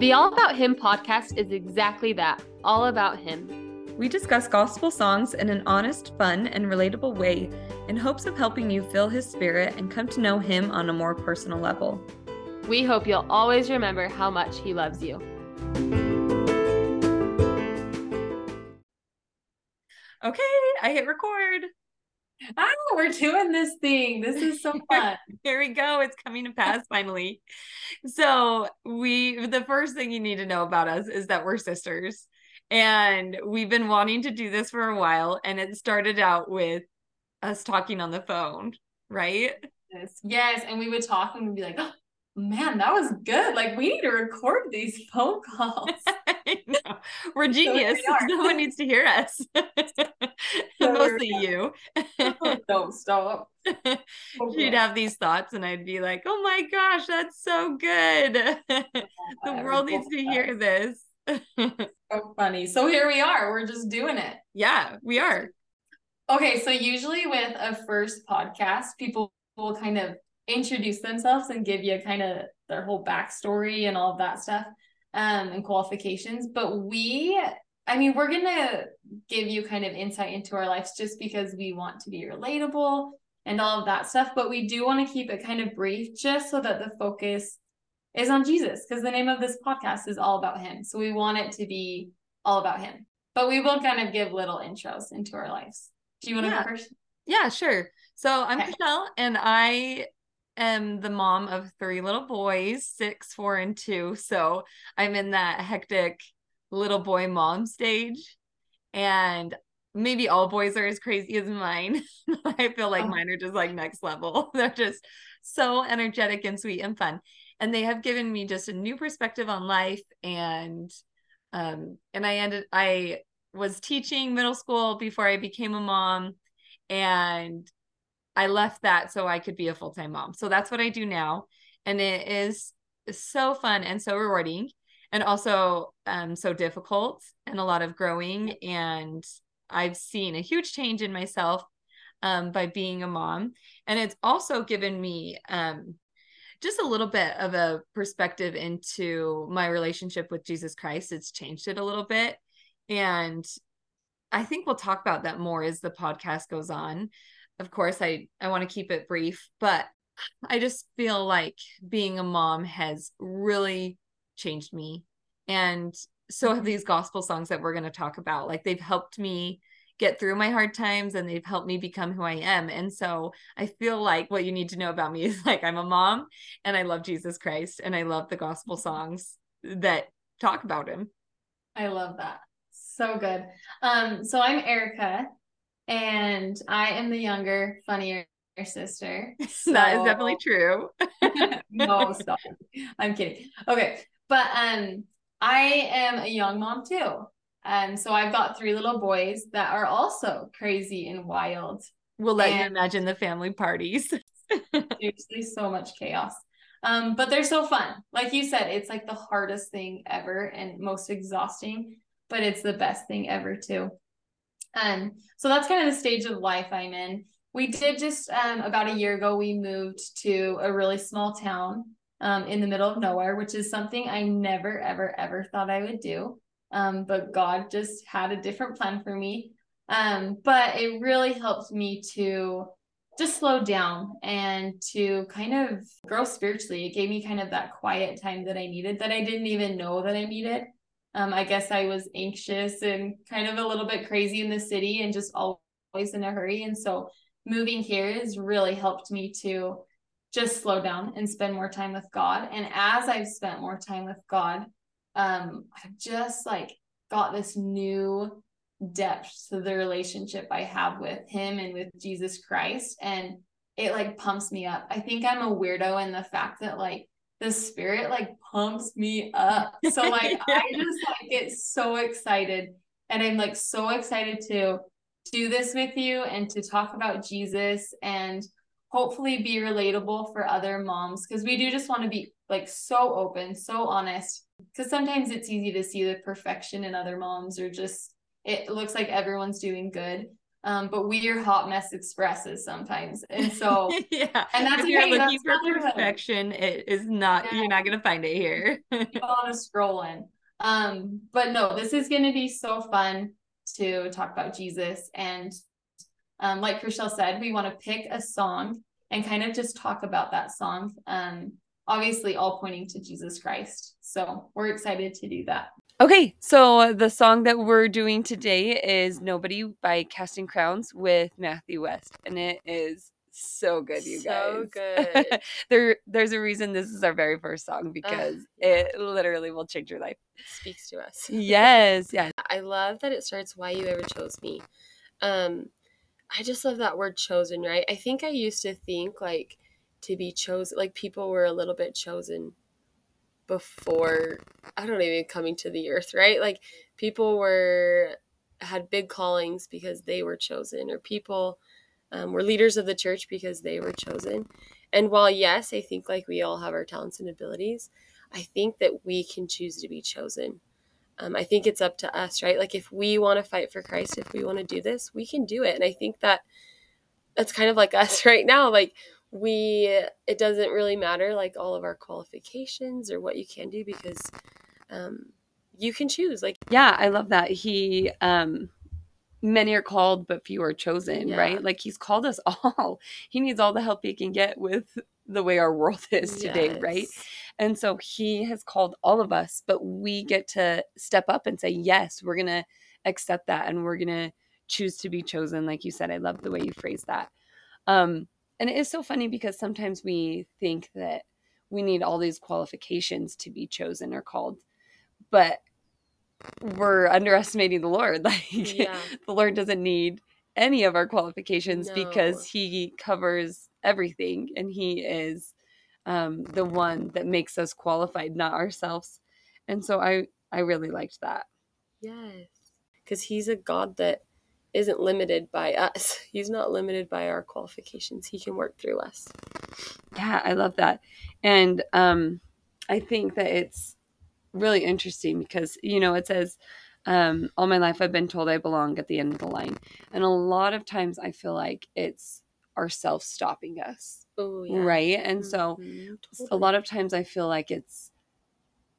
The All About Him podcast is exactly that all about Him. We discuss gospel songs in an honest, fun, and relatable way in hopes of helping you feel His Spirit and come to know Him on a more personal level. We hope you'll always remember how much He loves you. Okay, I hit record. Oh, we're doing this thing. This is so fun. Here we go. It's coming to pass finally. So, we the first thing you need to know about us is that we're sisters. And we've been wanting to do this for a while and it started out with us talking on the phone, right? Yes. Yes, and we would talk and we'd be like, oh, man, that was good. Like we need to record these phone calls. We're genius. So we no one needs to hear us. So Mostly you. Don't stop. Okay. She'd have these thoughts, and I'd be like, "Oh my gosh, that's so good! the world needs to hear this." so funny. So here we are. We're just doing it. Yeah, we are. Okay, so usually with a first podcast, people will kind of introduce themselves and give you kind of their whole backstory and all of that stuff um, and qualifications. But we, I mean, we're going to give you kind of insight into our lives just because we want to be relatable and all of that stuff. But we do want to keep it kind of brief just so that the focus is on Jesus because the name of this podcast is all about Him. So we want it to be all about Him. But we will kind of give little intros into our lives. Do you want to yeah. go first? Yeah, sure. So I'm okay. Michelle, and I am the mom of three little boys, six, four, and two. So I'm in that hectic little boy mom stage. And maybe all boys are as crazy as mine. I feel like oh. mine are just like next level. They're just so energetic and sweet and fun. And they have given me just a new perspective on life. And um, and I ended I was teaching middle school before I became a mom. And I left that so I could be a full time mom. So that's what I do now. And it is so fun and so rewarding and also um, so difficult and a lot of growing. And I've seen a huge change in myself um, by being a mom. And it's also given me um, just a little bit of a perspective into my relationship with Jesus Christ. It's changed it a little bit. And I think we'll talk about that more as the podcast goes on of course i i want to keep it brief but i just feel like being a mom has really changed me and so have these gospel songs that we're going to talk about like they've helped me get through my hard times and they've helped me become who I am. And so I feel like what you need to know about me is like I'm a mom and I love Jesus Christ and I love the gospel mm-hmm. songs that talk about him. I love that. So good. Um so I'm Erica and I am the younger, funnier sister. So... that is definitely true. no, stop. I'm kidding. Okay, but um, I am a young mom too. Um, so I've got three little boys that are also crazy and wild. We'll let and you imagine the family parties. seriously, so much chaos. Um, but they're so fun. Like you said, it's like the hardest thing ever and most exhausting, but it's the best thing ever too. Um, so that's kind of the stage of life I'm in. We did just um, about a year ago, we moved to a really small town um, in the middle of nowhere, which is something I never, ever, ever thought I would do. Um, but God just had a different plan for me. Um, but it really helped me to just slow down and to kind of grow spiritually. It gave me kind of that quiet time that I needed that I didn't even know that I needed. Um, I guess I was anxious and kind of a little bit crazy in the city and just always in a hurry. And so moving here has really helped me to just slow down and spend more time with God. And as I've spent more time with God, um, I've just like got this new depth to the relationship I have with Him and with Jesus Christ. And it like pumps me up. I think I'm a weirdo in the fact that like the spirit like pumps me up. So like I just like get so excited and I'm like so excited to do this with you and to talk about Jesus and hopefully be relatable for other moms because we do just want to be like so open, so honest because sometimes it's easy to see the perfection in other moms or just it looks like everyone's doing good. Um, but we are hot mess expresses sometimes. And so yeah. and that's if you're okay, looking for perfection, it is not Yeah. you're not gonna find it here. keep on scrolling. Um, but no, this is going to be so fun to talk about Jesus. And um, like Chriselle said, we want to pick a song and kind of just talk about that song. Um, obviously, all pointing to Jesus Christ. So we're excited to do that. Okay, so the song that we're doing today is Nobody by Casting Crowns with Matthew West. And it is so good, you So guys. So good. there there's a reason this is our very first song because yeah. it literally will change your life. It speaks to us. Yes, yes. I love that it starts why you ever chose me. Um I just love that word chosen, right? I think I used to think like to be chosen like people were a little bit chosen before I don't even coming to the earth, right? Like people were had big callings because they were chosen or people um, were leaders of the church because they were chosen. And while yes, I think like we all have our talents and abilities, I think that we can choose to be chosen um, I think it's up to us, right? Like if we want to fight for Christ, if we want to do this, we can do it. And I think that that's kind of like us right now. Like we, it doesn't really matter like all of our qualifications or what you can do because um, you can choose. Like Yeah, I love that. He um many are called but few are chosen, Yeah. right? Like he's called us all. He needs all the help he can get with the way our world is today, right? And so he has called all of us, but we get to step up and say, yes, we're going to accept that and we're going to choose to be chosen. Like you said, I love the way you phrase that. Um, and it is so funny because sometimes we think that we need all these qualifications to be chosen or called, but we're underestimating the Lord. Like Yeah. the Lord doesn't need any of our qualifications No. because he covers everything and he is um, the one that makes us qualified, not ourselves. And so I I really liked that. Yes. Because he's a God that isn't limited by us. He's not limited by our qualifications. He can work through us. Yeah, I love that. And um, I think that it's really interesting because, you know, it says, um, all my life I've been told I belong at the end of the line. And a lot of times I feel like it's ourselves stopping us. Oh, yeah. Right. And so Mhm, a totally. lot of times I feel like it's,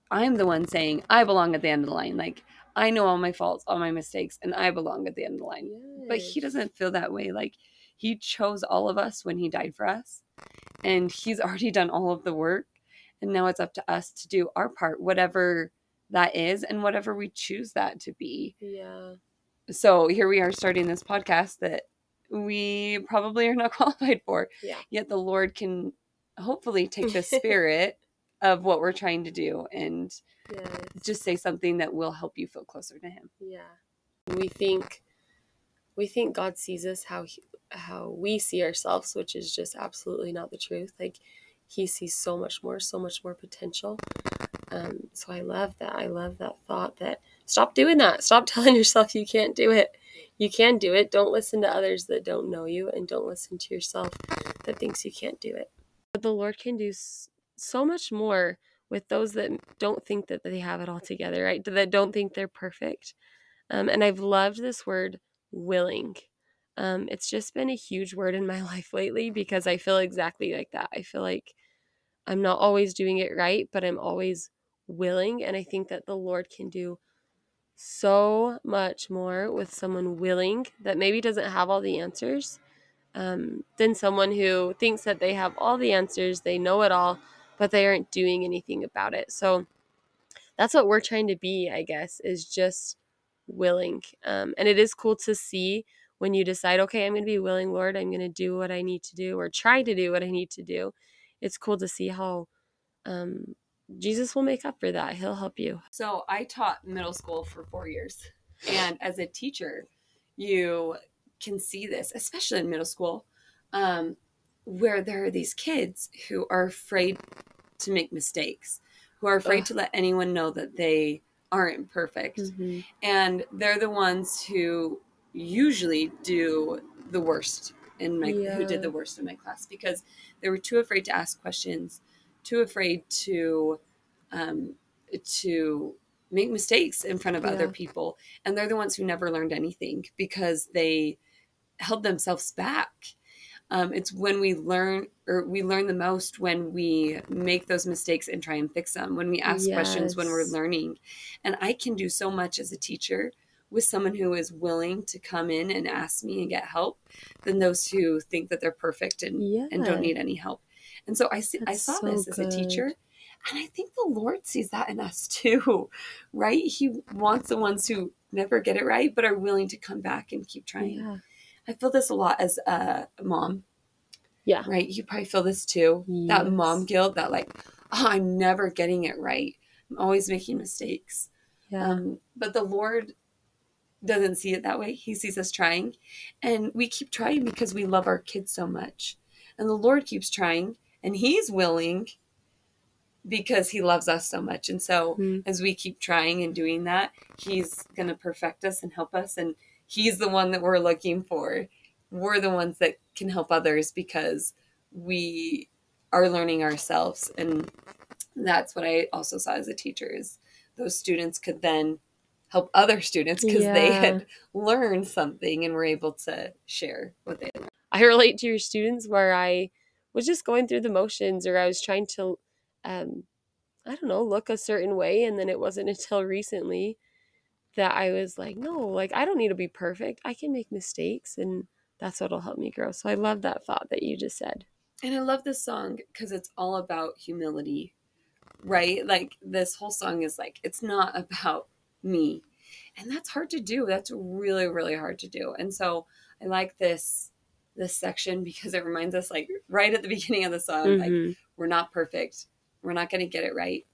I'm the one saying, I belong at the end of the line. Like, I know all my faults, all my mistakes, and I belong at the end of the line. But he doesn't feel that way. Like, he chose all of us when he died for us, and he's already done all of the work. And now it's up to us to do our part, whatever that is, and whatever we choose that to be. Yeah. So here we are starting this podcast that we probably are not qualified for. Yeah. Yet the Lord can hopefully take the spirit of what we're trying to do and Yes. just say something that will help you feel closer to him. Yeah. We think we think God sees us how he, how we see ourselves, which is just absolutely not the truth. Like he sees so much more, so much more potential. Um, so I love that. I love that thought that stop doing that. Stop telling yourself you can't do it. You can do it. Don't listen to others that don't know you and don't listen to yourself that thinks you can't do it. But the Lord can do so much more with those that don't think that they have it all together, right? That don't think they're perfect. Um, and I've loved this word willing. Um, it's just been a huge word in my life lately because I feel exactly like that. I feel like I'm not always doing it right, but I'm always willing. And I think that the Lord can do so much more with someone willing that maybe doesn't have all the answers um, than someone who thinks that they have all the answers, they know it all, but they aren't doing anything about it. So that's what we're trying to be, I guess, is just willing. Um, and it is cool to see when you decide, okay, I'm going to be willing, Lord, I'm going to do what I need to do or try to do what I need to do. It's cool to see how um, Jesus will make up for that. He'll help you. So I taught middle school for four years. And as a teacher, you can see this, especially in middle school, um, where there are these kids who are afraid to make mistakes, who are afraid Ugh. to let anyone know that they aren't perfect. And they're the ones who usually do the worst in my who did the worst in my class because they were too afraid to ask questions, too afraid to um, to make mistakes in front of other people, and they're the ones who never learned anything because they held themselves back. Um, it's when we learn or we learn the most when we make those mistakes and try and fix them, when we ask questions, when we're learning. And I can do so much as a teacher with someone who is willing to come in and ask me and get help than those who think that they're perfect and, and don't need any help. And so I see, I saw so this as a teacher. And I think the Lord sees that in us too, right? He wants the ones who never get it right, but are willing to come back and keep trying. Yeah. I feel this a lot as a mom, Yeah. right? You probably feel this too. That mom guilt, that like, oh, I'm never getting it right. I'm always making mistakes. Yeah. Um, but the Lord doesn't see it that way. He sees us trying. And we keep trying because we love our kids so much. And the Lord keeps trying and He's willing because He loves us so much. And so Mhm. as we keep trying and doing that, He's going to perfect us and help us. And He's the one that we're looking for. We're the ones that can help others because we are learning ourselves. And that's what I also saw as a teacher is those students could then help other students because they had learned something and were able to share what they learned. I relate to your students where I was just going through the motions or I was trying to um I don't know, look a certain way and then it wasn't until recently that I was like, no, like I don't need to be perfect. I can make mistakes and that's what'll help me grow. So I love that thought that you just said. And I love this song because it's all about humility, right? Like this whole song is like, it's not about me. And that's hard to do. That's really, really hard to do. And so I like this this section because it reminds us like right at the beginning of the song, like Mhm. we're not perfect. We're not gonna get it right,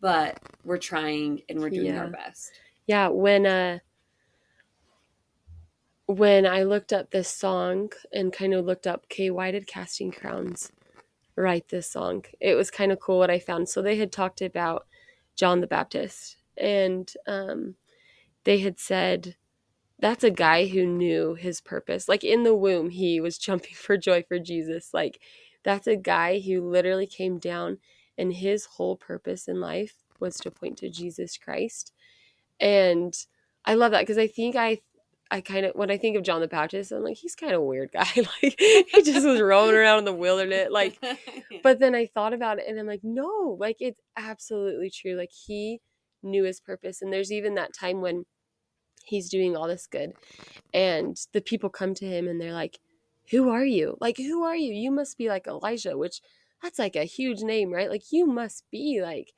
but we're trying and we're doing our best. Yeah, when uh when I looked up this song and kind of looked up, okay, why did Casting Crowns write this song? It was kind of cool what I found. So they had talked about John the Baptist, and um, they had said that's a guy who knew his purpose. Like in the womb, he was jumping for joy for Jesus. Like that's a guy who literally came down, and his whole purpose in life was to point to Jesus Christ. And I love that because I think I I kind of when I think of John the Baptist, I'm like he's kind of a weird guy. like he just was roaming around in the wilderness. Like, but then I thought about it and I'm like, no, like it's absolutely true. Like he knew his purpose, and there's even that time when he's doing all this good, and the people come to him and they're like, "Who are you? Like, who are you? You must be like Elijah," which that's like a huge name, right? Like you must be like,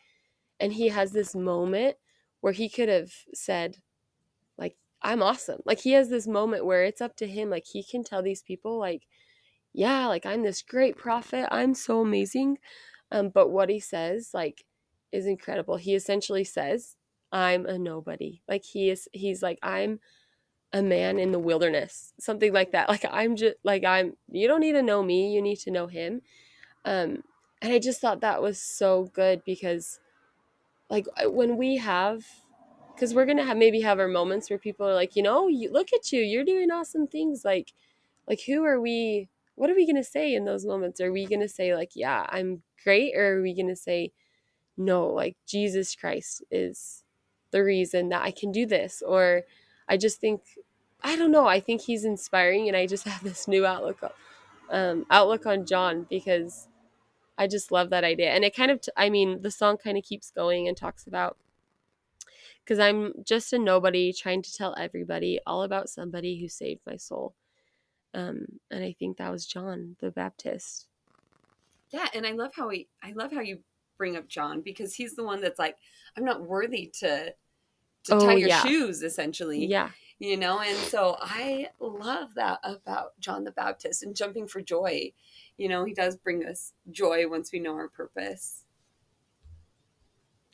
and he has this moment where he could have said, like, I'm awesome. Like he has this moment where it's up to him. Like he can tell these people, like, yeah, like I'm this great prophet. I'm so amazing. Um, but what he says, like, is incredible. He essentially says, I'm a nobody. Like he is he's like, I'm a man in the wilderness. Something like that. Like I'm just like I'm you don't need to know me, you need to know him. Um, and I just thought that was so good because like uh, when we have because we're gonna have maybe have our moments where people are like you know you look at you you're doing awesome things like like who are we what are we gonna say in those moments? Are we gonna say like yeah i'm great or are we gonna say no like jesus christ is the reason that i can do this or i just think i don't know i think he's inspiring and i just have this new outlook um, outlook on john because i just love that idea and it kind of t- i mean the song kind of keeps going and talks about because I'm just a nobody trying to tell everybody all about somebody who saved my soul. Um, and I think that was John the Baptist. Yeah, and I love how he I love how you bring up John because he's the one that's like, I'm not worthy to to Oh, tie your yeah. shoes, essentially. Yeah, You know, and so I love that about John the Baptist and jumping for joy. You know, he does bring us joy once we know our purpose.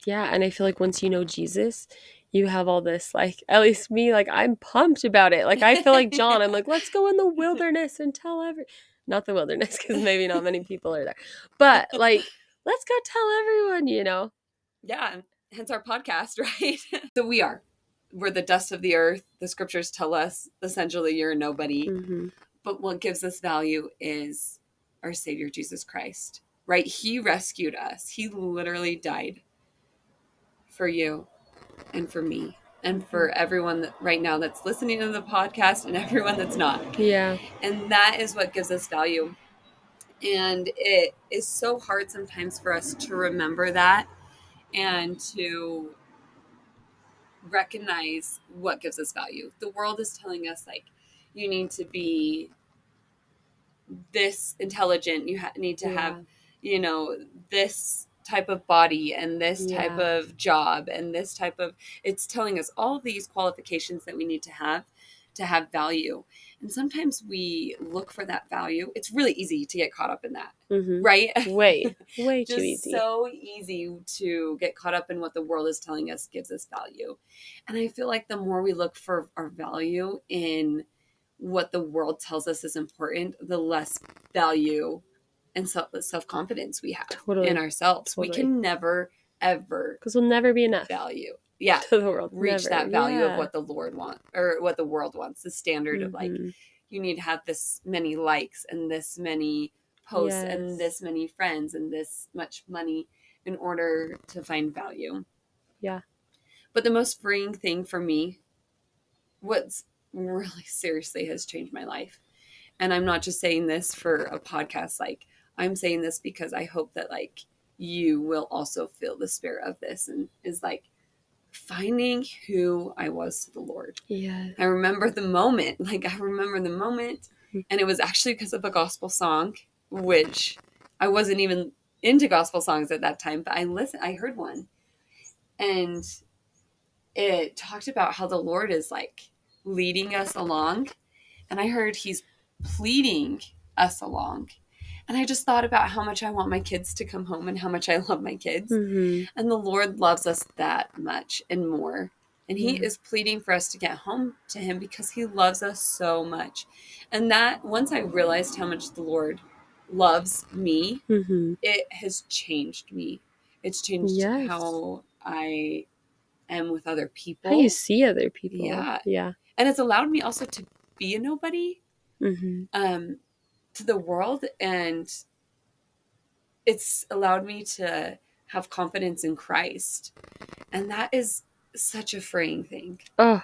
yeah. And I feel like once you know Jesus, you have all this, like, at least me, like, I'm pumped about it. Like, I feel like John. I'm like, let's go in the wilderness and tell every, not the wilderness, because maybe not many people are there, but like, let's go tell everyone, you know? Yeah, hence our podcast, right? so we are. We're the dust of the earth. The scriptures tell us essentially you're nobody. hmm But what gives us value is our Savior Jesus Christ, right? He rescued us. He literally died for you and for me. and for everyone that right now that's listening to the podcast and everyone that's not. Yeah. And that is what gives us value. And it is so hard sometimes for us to remember that and to recognize what gives us value. The world is telling us, like, you need to be this intelligent, you ha- need to have, you know, this type of body and this type of job and this type of it's telling us all these qualifications that we need to have to have value. And sometimes we look for that value. It's really easy to get caught up in that hmm right? Way, way too easy. so easy to get caught up in what the world is telling us gives us value. And i feel like the more we look for our value in what the world tells us is important the less value and self confidence we have Totally. in ourselves. We can never ever Because we'll never be enough. value yeah to the world. reach Never. that value Yeah. of what the lord wants or what the world wants the standard of like Mhm. you need to have this many likes and this many posts Yes. and this many friends and this much money in order to find value. Yeah. But the most freeing thing for me, what's really seriously has changed my life. And I'm not just saying this for a podcast, like, I'm saying this because I hope that, like, you will also feel the spirit of this and is like finding who I was to the Lord. Yeah. I remember the moment. Like I remember the moment, mm-hmm. and it was actually because of a gospel song, which I wasn't even into gospel songs at that time, but I listened. I heard one, and it talked about how the Lord is like leading us along, and I heard He's pleading us along. And I just thought about how much I want my kids to come home and how much I love my kids. hmm And the Lord loves us that much and more. And He Mhm. is pleading for us to get home to Him because He loves us so much. And that, once I realized how much the Lord loves me, hmm it has changed me. It's changed Yes. how I am with other people. How you see other people. Yeah. Yeah. and it's allowed me also to be a nobody hmm um, to the world and it's allowed me to have confidence in Christ. And that is such a freeing thing. Oh,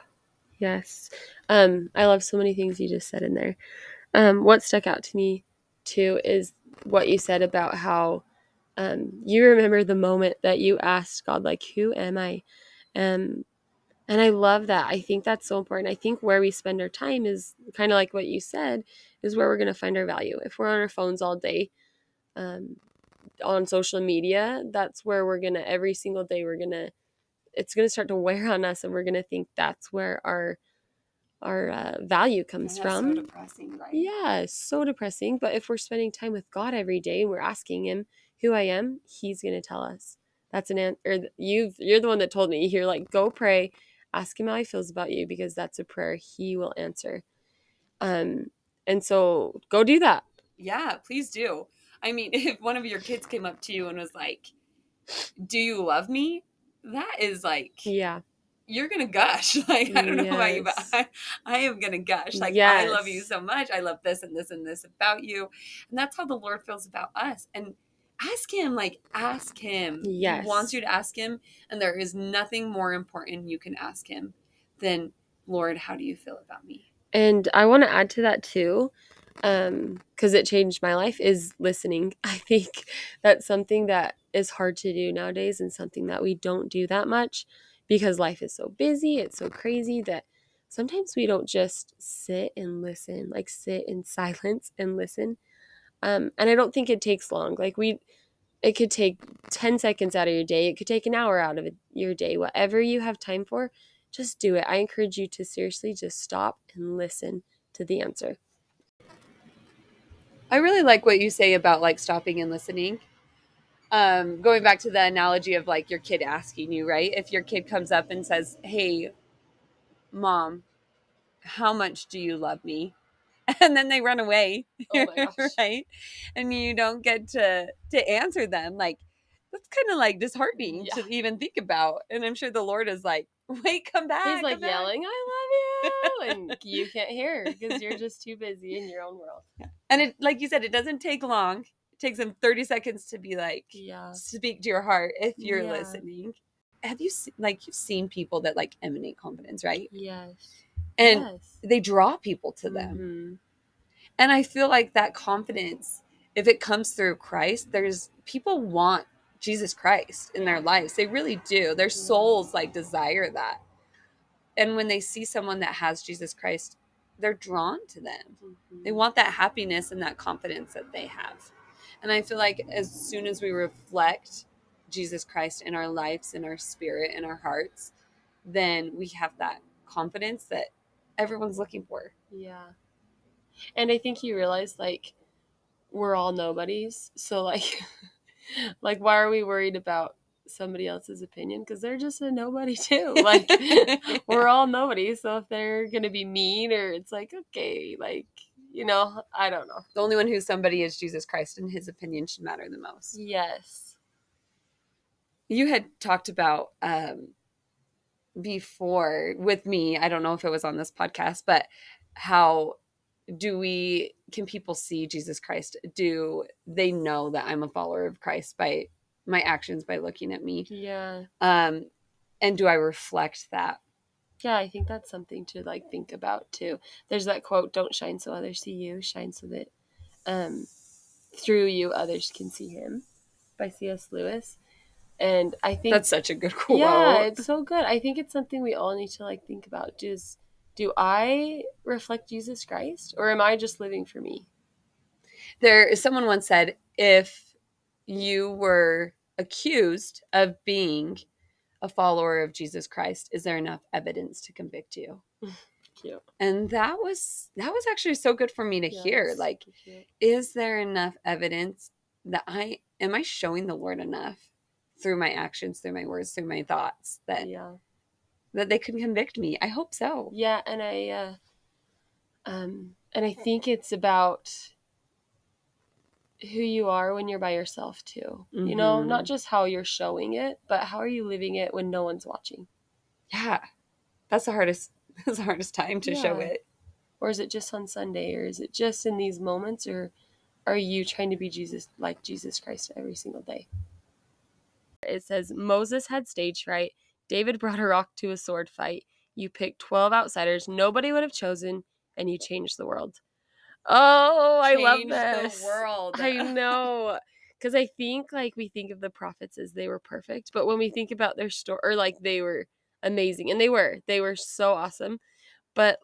yes. Um, I love so many things you just said in there. Um, what stuck out to me too is what you said about how um, you remember the moment that you asked God, like, "Who am I?" Um, and I love that. I think that's so important. I think where we spend our time is kind of like what you said, is where we're going to find our value. If we're on our phones all day, um, on social media, that's where we're gonna every single day we're gonna it's gonna start to wear on us, and we're gonna think that's where our our uh, value comes from. so depressing, right? Yeah, so depressing. But if we're spending time with God every day and we're asking Him who I am, He's gonna tell us. That's an answer. You've you're the one that told me. You're like, go pray, ask Him how He feels about you, because that's a prayer He will answer. Um, and so go do that. Yeah, please do. I mean, if one of your kids came up to you and was like, Do you love me? That is like, Yeah, you're going to gush. Like, I don't know about you, but I, I am going to gush. Like, I love you so much. I love this and this and this about you. And that's how the Lord feels about us. And ask Him, like, ask Him. Yes. He wants you to ask Him. And there is nothing more important you can ask Him than, Lord, how do you feel about me? And I want to add to that too, um, because it changed my life, is listening. I think that's something that is hard to do nowadays and something that we don't do that much because life is so busy, it's so crazy that sometimes we don't just sit and listen, like sit in silence and listen. Um, and I don't think it takes long. Like we, it could take 10 seconds out of your day. It could take an hour out of your day. Whatever you have time for, just do it. I encourage you to seriously just stop and listen to the answer. I really like what you say about like stopping and listening. Um, going back to the analogy of like your kid asking you, right? If your kid comes up and says, Hey, mom, how much do you love me? And then they run away, Oh right? And you don't get to to answer them. Like that's kind of like disheartening Yeah. to even think about. And I'm sure the Lord is like, Wait, come back. He's like come back." yelling, "I love you," and you can't hear because you're just too busy in your own world. And it, like you said, it doesn't take long. It takes them 30 seconds to be like, Yeah. speak to your heart if you're Yeah. listening. have you se- like you've seen people that like emanate confidence, right? Yes. And yes. they draw people to them. Mhm. And I feel like that confidence, if it comes through Christ, there's people want Jesus Christ in their lives. They really do. Their souls like desire that. And when they see someone that has Jesus Christ, they're drawn to them. They Mhm. want that happiness and that confidence that they have. And I feel like as soon as we reflect Jesus Christ in our lives, in our spirit, in our hearts, then we have that confidence that everyone's looking for. Yeah. And I think you realize like we're all nobodies. So like like why are we worried about somebody else's opinion because they're just a nobody too. Like we're all nobody. So if they're going to be mean or it's like okay, like you know, I don't know. The only one who's somebody is Jesus Christ, and his opinion should matter the most. Yes. You had talked about um, before with me, I don't know if it was on this podcast, but how do we, can people see Jesus Christ? Do they know that I'm a follower of Christ by my actions, by looking at me? Yeah. Um, and do I reflect that? Yeah, I think that's something to like think about too. There's that quote, don't shine so others see you, shine so that um through you others can see him by C.S. Lewis. And I think That's such a good quote. Yeah, it's so good. I think it's something we all need to like think about. Does do I reflect Jesus Christ or am I just living for me? there someone once said if you were accused of being a follower of Jesus Christ is there enough evidence to convict you Cute. and that was that was actually so good for me to Yeah, hear like cute. is there enough evidence that I am I showing the Lord enough through my actions through my words through my thoughts that yeah. That they can convict me I hope so Yeah, and I uh um and I think it's about who you are when you're by yourself too. You know, not just how you're showing it, but how are you living it when no one's watching? yeah that's the hardest that's the hardest time to show it Or is it just on Sunday or is it just in these moments or are you trying to be Jesus like Jesus Christ every single day? It says Moses had stage fright. David brought a rock to a sword fight. You picked 12 outsiders nobody would have chosen and you changed the world. Oh, I love this. the world I know. Because I think like we think of the prophets as they were perfect, but when we think about their story, or like they were amazing, and they were, they were so awesome. But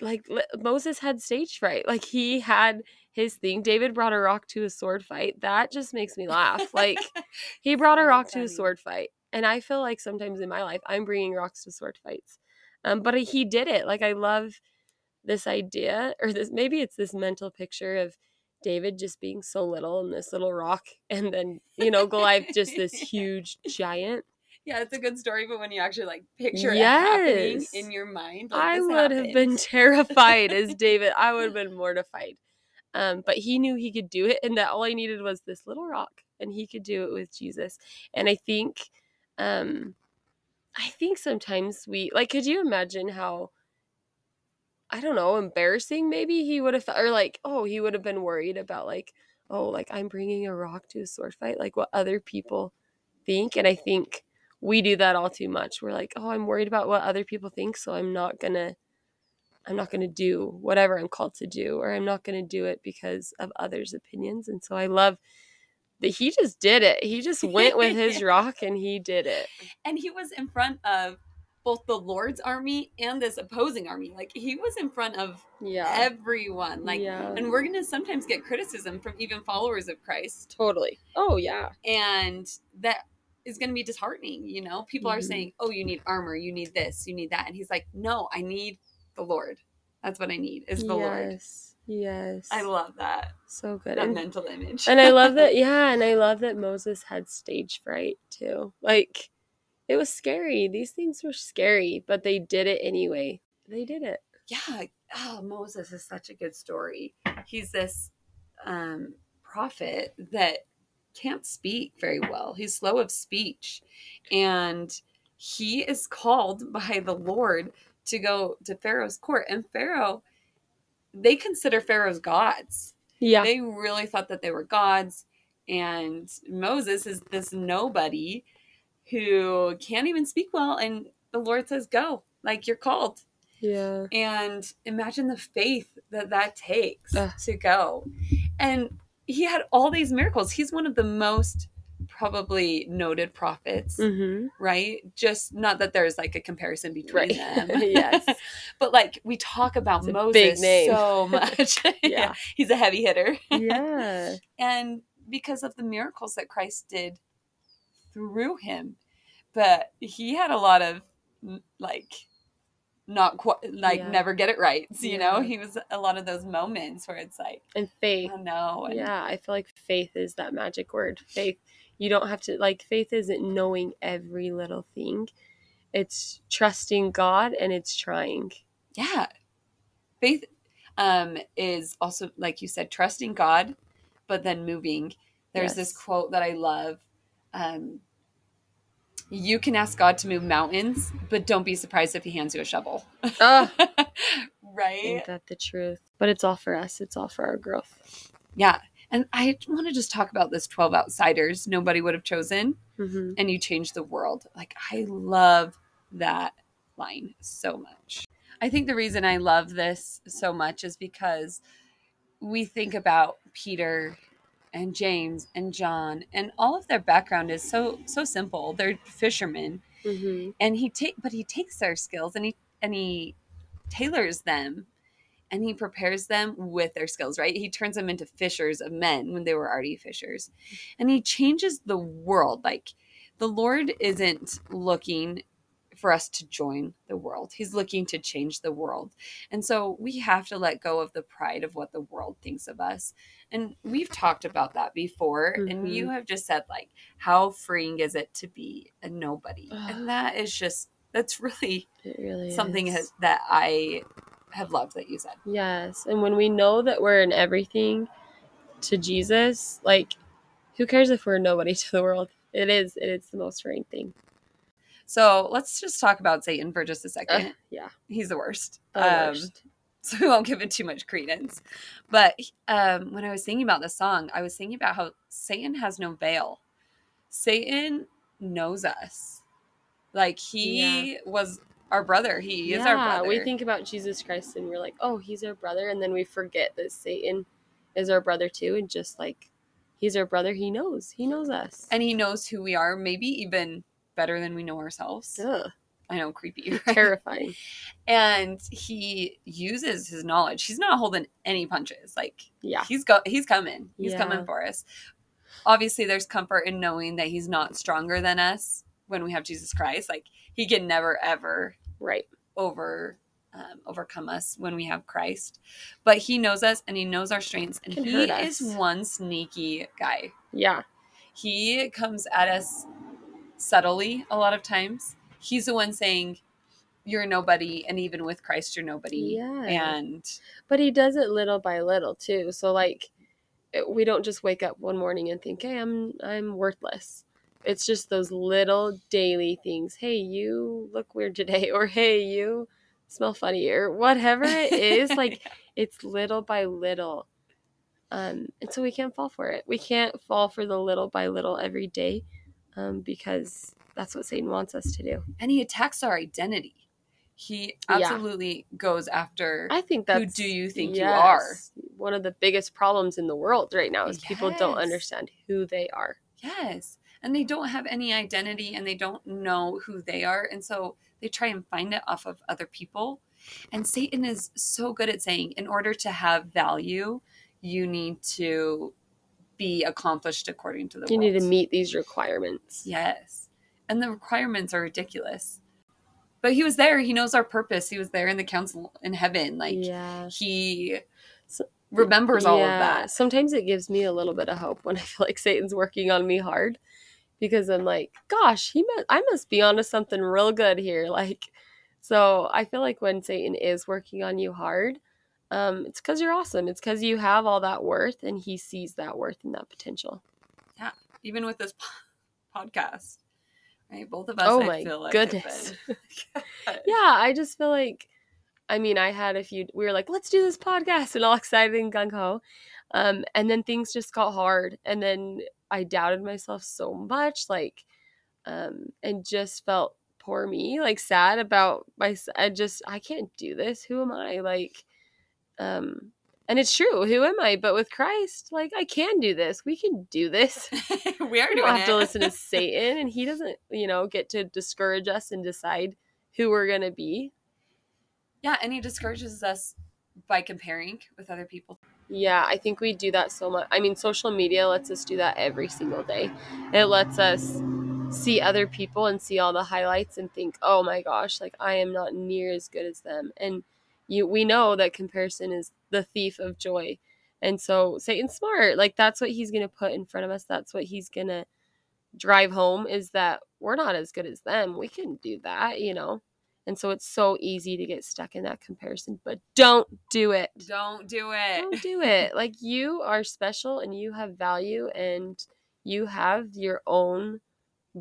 like li- Moses had stage fright, like he had his thing. David brought a rock to a sword fight. That just makes me laugh. Like he brought a rock to a sword fight, and I feel like sometimes in my life I'm bringing rocks to sword fights. Um, but he did it. Like I love this idea, or this maybe it's this mental picture of David just being so little and this little rock, and then you know Goliath just this huge giant. Yeah, it's a good story, but when you actually like picture it happening in your mind, like, I would have been terrified as David. I would have been mortified. Um, but he knew he could do it, and that all he needed was this little rock, and he could do it with Jesus. And I think, um, I think sometimes we like. Could you imagine how? I don't know, embarrassing maybe he would have, or like, oh, he would have been worried about like, oh, like I'm bringing a rock to a sword fight, like what other people think. And I think we do that all too much. We're like, oh, I'm worried about what other people think, so I'm not gonna I'm not gonna do whatever I'm called to do, or I'm not gonna do it because of others' opinions. And so I love he just did it. He just went with his rock and he did it. and he was in front of both the Lord's army and this opposing army. Like he was in front of Yeah. everyone. Like, yeah. and we're gonna sometimes get criticism from even followers of Christ, totally. Oh yeah. and that is gonna be disheartening. You know, people are Mhm. saying, "Oh, you need armor, you need this, you need that," and he's like, "No, I need the Lord. That's what I need is the Lord." Yes. I love that so good. that And, mental image. and I love that, yeah, and I love that Moses had stage fright too. Like it was scary. These things were scary, but they did it anyway. They did it. yeah oh moses is such a good story he's this um prophet that can't speak very well he's slow of speech and he is called by the lord to go to pharaoh's court and pharaoh they consider pharaoh's gods Yeah. they really thought that they were gods and moses is this nobody who can't even speak well and the Lord says go, like you're called. Yeah. And imagine the faith that that takes Ugh. to go. And he had all these miracles. He's one of the most probably noted prophets, Mm-hmm. right? Just not that there's like a comparison between Right. them. Yes. but like we talk about It's Moses so much. Yeah. He's a heavy hitter. Yeah. and because of the miracles that Christ did through him. But he had a lot of like not quite like Yeah. never get it right. So, You know, he was a lot of those moments where it's like, And faith. oh no. And Yeah, I feel like faith is that magic word. Faith. You don't have to like faith isn't knowing every little thing. It's trusting God and it's trying. yeah. Faith um is also like you said, trusting God, but then moving. There's this quote that I love. Um you can ask God to move mountains, but don't be surprised if he hands you a shovel. Oh, right? ain't that the truth? But it's all for us. It's all for our growth. Yeah. And I want to just talk about this 12 outsiders nobody would have chosen Mm-hmm. and you change the world. Like, I love that line so much. I think the reason I love this so much is because we think about Peter and James and John and all of their background is so so simple. They're fishermen Mm-hmm. and he take but he takes their skills and he and he tailors them and he prepares them with their skills right? He turns them into fishers of men when they were already fishers. And he changes the world. Like the lord isn't looking for us to join the world. He's looking to change the world. And so we have to let go of the pride of what the world thinks of us. And we've talked about that before and Mhm. you have just said like how freeing is it to be a nobody? Ugh. and that is just that's really really something is. that i have loved that you said Yes. And when we know that we're in everything to Jesus, like who cares if we're nobody to the world? It is it is the most freeing thing. so let's just talk about satan for just a second Ugh, yeah. he's the worst The Um, worst. so we won't give it too much credence but um, when i was thinking about the song i was thinking about how satan has no veil satan knows us like he was our brother he is our brother We think about Jesus Christ and we're like, oh, he's our brother. And then we forget that Satan is our brother too. And just like he's our brother, he knows. He knows us. and he knows who we are maybe even better than we know ourselves Ugh, i know creepy right? terrifying. and he uses his knowledge he's not holding any punches like Yeah. he's go he's coming he's Yeah. coming for us obviously there's comfort in knowing that he's not stronger than us when we have jesus christ like he can never ever Right. over um, overcome us when we have christ but he knows us and he knows our strengths and he is one sneaky guy Yeah. he comes at us subtly a lot of times he's the one saying you're nobody and even with christ you're nobody Yeah. and But he does it little by little too. So like we don't just wake up one morning and think, "Hey, I'm I'm worthless." It's just those little daily things. Hey, you look weird today or hey, you smell funny or whatever it is like it's little by little. Um and so we can't fall for it. We can't fall for the little by little every day um because that's what Satan wants us to do. and he attacks our identity he Yeah. absolutely goes after I think that's Who do you think you are? One of the biggest problems in the world right now is people don't understand who they are. yes and they don't have any identity and they don't know who they are and so they try and find it off of other people and satan is so good at saying in order to have value you need to be accomplished according to the You world. need to meet these requirements. Yes. And the requirements are ridiculous. But he was there. He knows our purpose. He was there in the council in heaven. Like yeah. he So- remembers all of that. Sometimes it gives me a little bit of hope when I feel like Satan's working on me hard because I'm like, gosh, he must, I must be onto something real good here. Like, so I feel like when Satan is working on you hard, um, it's because you're awesome. It's because you have all that worth and he sees that worth and that potential. Yeah, even with this po- podcast. Right? Both of us Oh I my like goodness. yeah, I just feel like, I mean, I had a few, we were like, let's do this podcast and all excited and gung ho. Um, and then things just got hard. And then I doubted myself so much. Like, um, and just felt poor me, like sad about my. I just I can't do this. Who am I? Like, um, and it's true. Who am I? But with Christ, like I can do this. We can do this. we are We don't have to listen to Satan, and he doesn't, you know, get to discourage us and decide who we're gonna be. Yeah, and he discourages us by comparing with other people. Yeah, I think we do that so much. I mean, social media lets us do that every single day. It lets us see other people and see all the highlights and think, "Oh my gosh, like I am not near as good as them." And you we know that comparison is the thief of joy. And so Satan's smart. Like that's what he's going to put in front of us. That's what he's going to drive home is that we're not as good as them. We can do that, you know. And so it's so easy to get stuck in that comparison, but don't do it Don't do it. don't do it. Like you are special and you have value and you have your own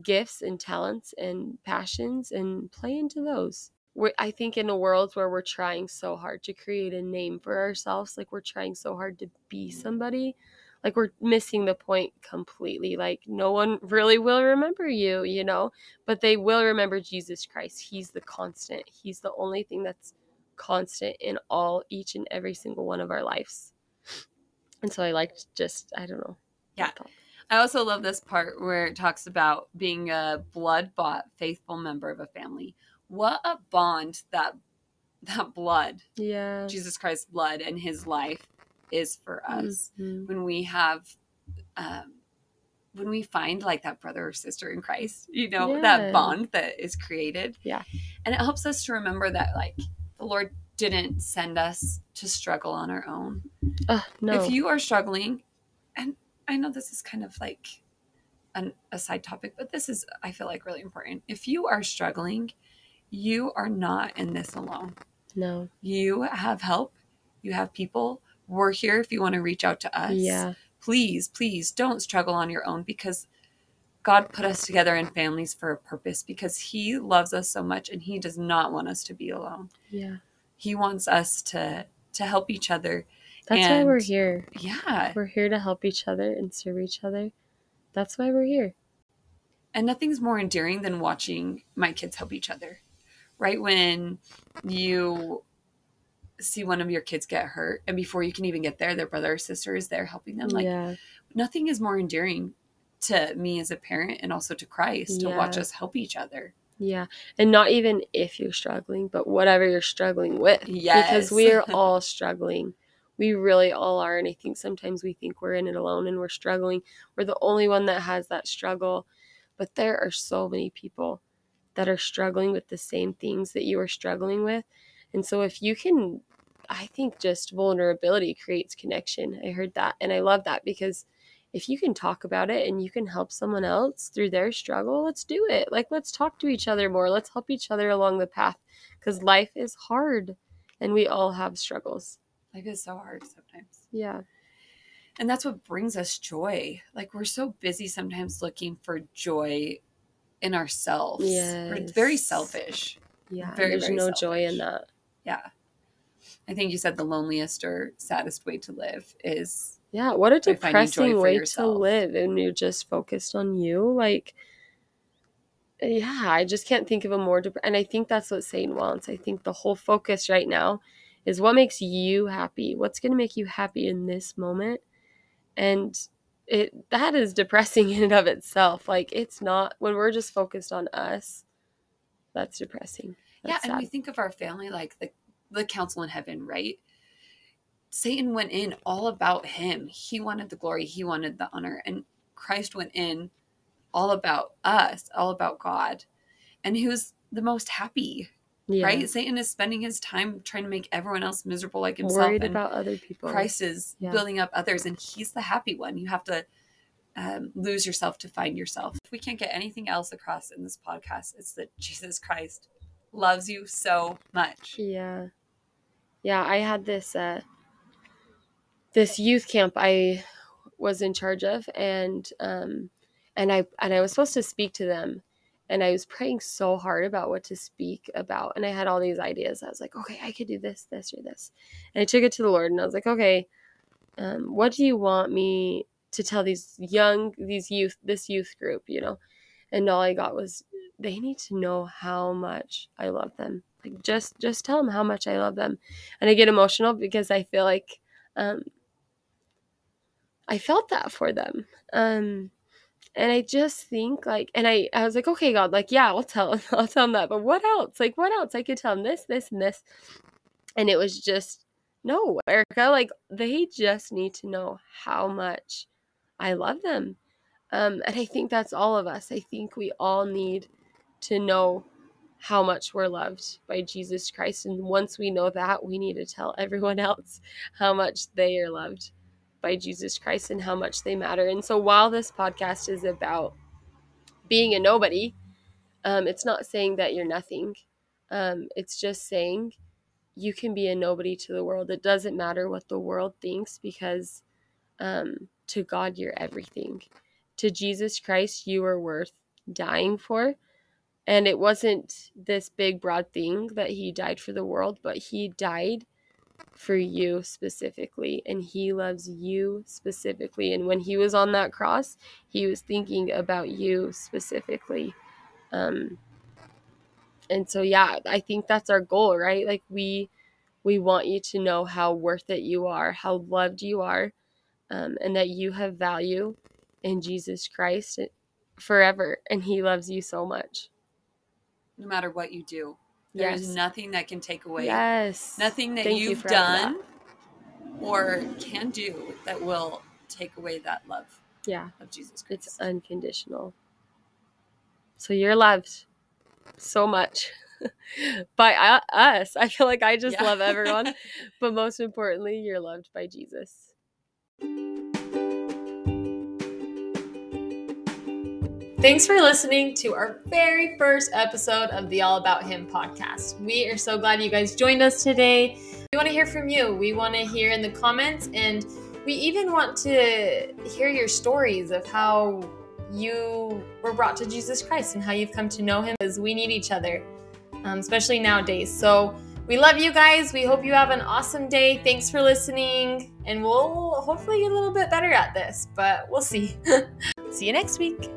gifts and talents and passions and play into those. We're, I think in a world where we're trying so hard to create a name for ourselves, like we're trying so hard to be mm-hmm. somebody, like we're missing the point completely. Like no one really will remember you, you know, but they will remember Jesus Christ. He's the constant. He's the only thing that's constant in all each and every single one of our lives. And so I liked just I don't know. Yeah. I also love this part where it talks about being a blood bought faithful member of a family. What a bond that that blood, Yeah. Jesus Christ's blood and his life is for us. Mhm. When we have um when we find like that brother or sister in Christ, you know, Yeah. that bond that is created. Yeah. And it helps us to remember that like the Lord didn't send us to struggle on our own. Ugh, no. If you are struggling, and I know this is kind of like an, a side topic, but this is, I feel like, really important. If you are struggling, you are not in this alone. no. You have help, you have people. We're here if you want to reach out to us. Yeah. Please, please don't struggle on your own because God put us together in families for a purpose because He loves us so much and He does not want us to be alone. Yeah. He wants us to to help each other. That's why we're here. Yeah. We're here to help each other and serve each other. That's why we're here. And nothing's more endearing than watching my kids help each other. Right when you see one of your kids get hurt, and before you can even get there, their brother or sister is there helping them. Like, yeah. nothing is more endearing to me as a parent and also to Christ to watch us help each other. Yeah. And not even if you're struggling, but whatever you're struggling with. Because we are all struggling. We really all are. And I think sometimes we think we're in it alone and we're struggling. We're the only one that has that struggle. But there are so many people that are struggling with the same things that you are struggling with. And so if you can, I think just vulnerability creates connection. I heard that. And I love that because if you can talk about it and you can help someone else through their struggle, let's do it. Like, let's talk to each other more. Let's help each other along the path because life is hard and we all have struggles. Life is so hard sometimes. Yeah. And that's what brings us joy. Like, we're so busy sometimes looking for joy in ourselves. We're very selfish. Yeah. Very, There's very no joy in that. Yeah. I think you said the loneliest or saddest way to live is Yeah. What a By finding joy depressing way to live and you're just focused on you. Like, yeah, I just can't think of a more, dep- and I think that's what Satan wants. I think the whole focus right now is what makes you happy. What's going to make you happy in this moment? And it that is depressing in and of itself. Like it's not when we're just focused on us. That's depressing. That's yeah, and we think of our family like the the council in heaven, right? Satan went in all about him. He wanted the glory, he wanted the honor, and Christ went in all about us, all about God. And he was the most happy, yeah. right? Satan is spending his time trying to make everyone else miserable like himself. Worried and about other people. Christ is Yeah. building up others, and he's the happy one. You have to um, lose yourself to find yourself. If we can't get anything else across in this podcast, it's that Jesus Christ loves you so much. Yeah. Yeah, I had this uh this youth camp I was in charge of and um and I and I was supposed to speak to them and I was praying so hard about what to speak about and I had all these ideas. I was like, okay, I could do this, this or this. And I took it to the Lord and I was like, okay, um what do you want me to tell these young these youth this youth group, you know? And all I got was they need to know how much I love them. Like just just tell them how much I love them. And I get emotional because I feel like um I felt that for them. Um and I just think like and I I was like, okay, God, like yeah, I'll tell I'll tell them that. But what else? Like what else? I could tell them this, this, and this. And it was just no, Erica, like they just need to know how much I love them. Um, and I think that's all of us. I think we all need to know how much we're loved by Jesus Christ. And once we know that, we need to tell everyone else how much they are loved by Jesus Christ and how much they matter. And so while this podcast is about being a nobody, um, it's not saying that you're nothing. Um, it's just saying you can be a nobody to the world. It doesn't matter what the world thinks because um, to God, you're everything. To Jesus Christ, you are worth dying for. And it wasn't this big, broad thing that he died for the world, but he died for you specifically. And he loves you specifically. And when he was on that cross, he was thinking about you specifically. Um, and so yeah i think that's our goal right like we we want you to know how worth it you are how loved you are um, and that you have value in jesus christ forever and he loves you so much. No matter what you do there's yes. nothing that can take away. Yes. Nothing that Thank you you've adding done or can do that will take away that love yeah. of jesus christ. it's unconditional. So you're loved so much by us. I feel like i just Yeah. love everyone but most importantly you're loved by jesus Thanks for listening to our very first episode of the All About Him podcast. We are so glad you guys joined us today. We want to hear from you. We want to hear in the comments, and we even want to hear your stories of how you were brought to Jesus Christ and how you've come to know Him because we need each other, um, especially nowadays. So we love you guys. We hope you have an awesome day. Thanks for listening, and we'll hopefully get a little bit better at this, but we'll see. see you next week.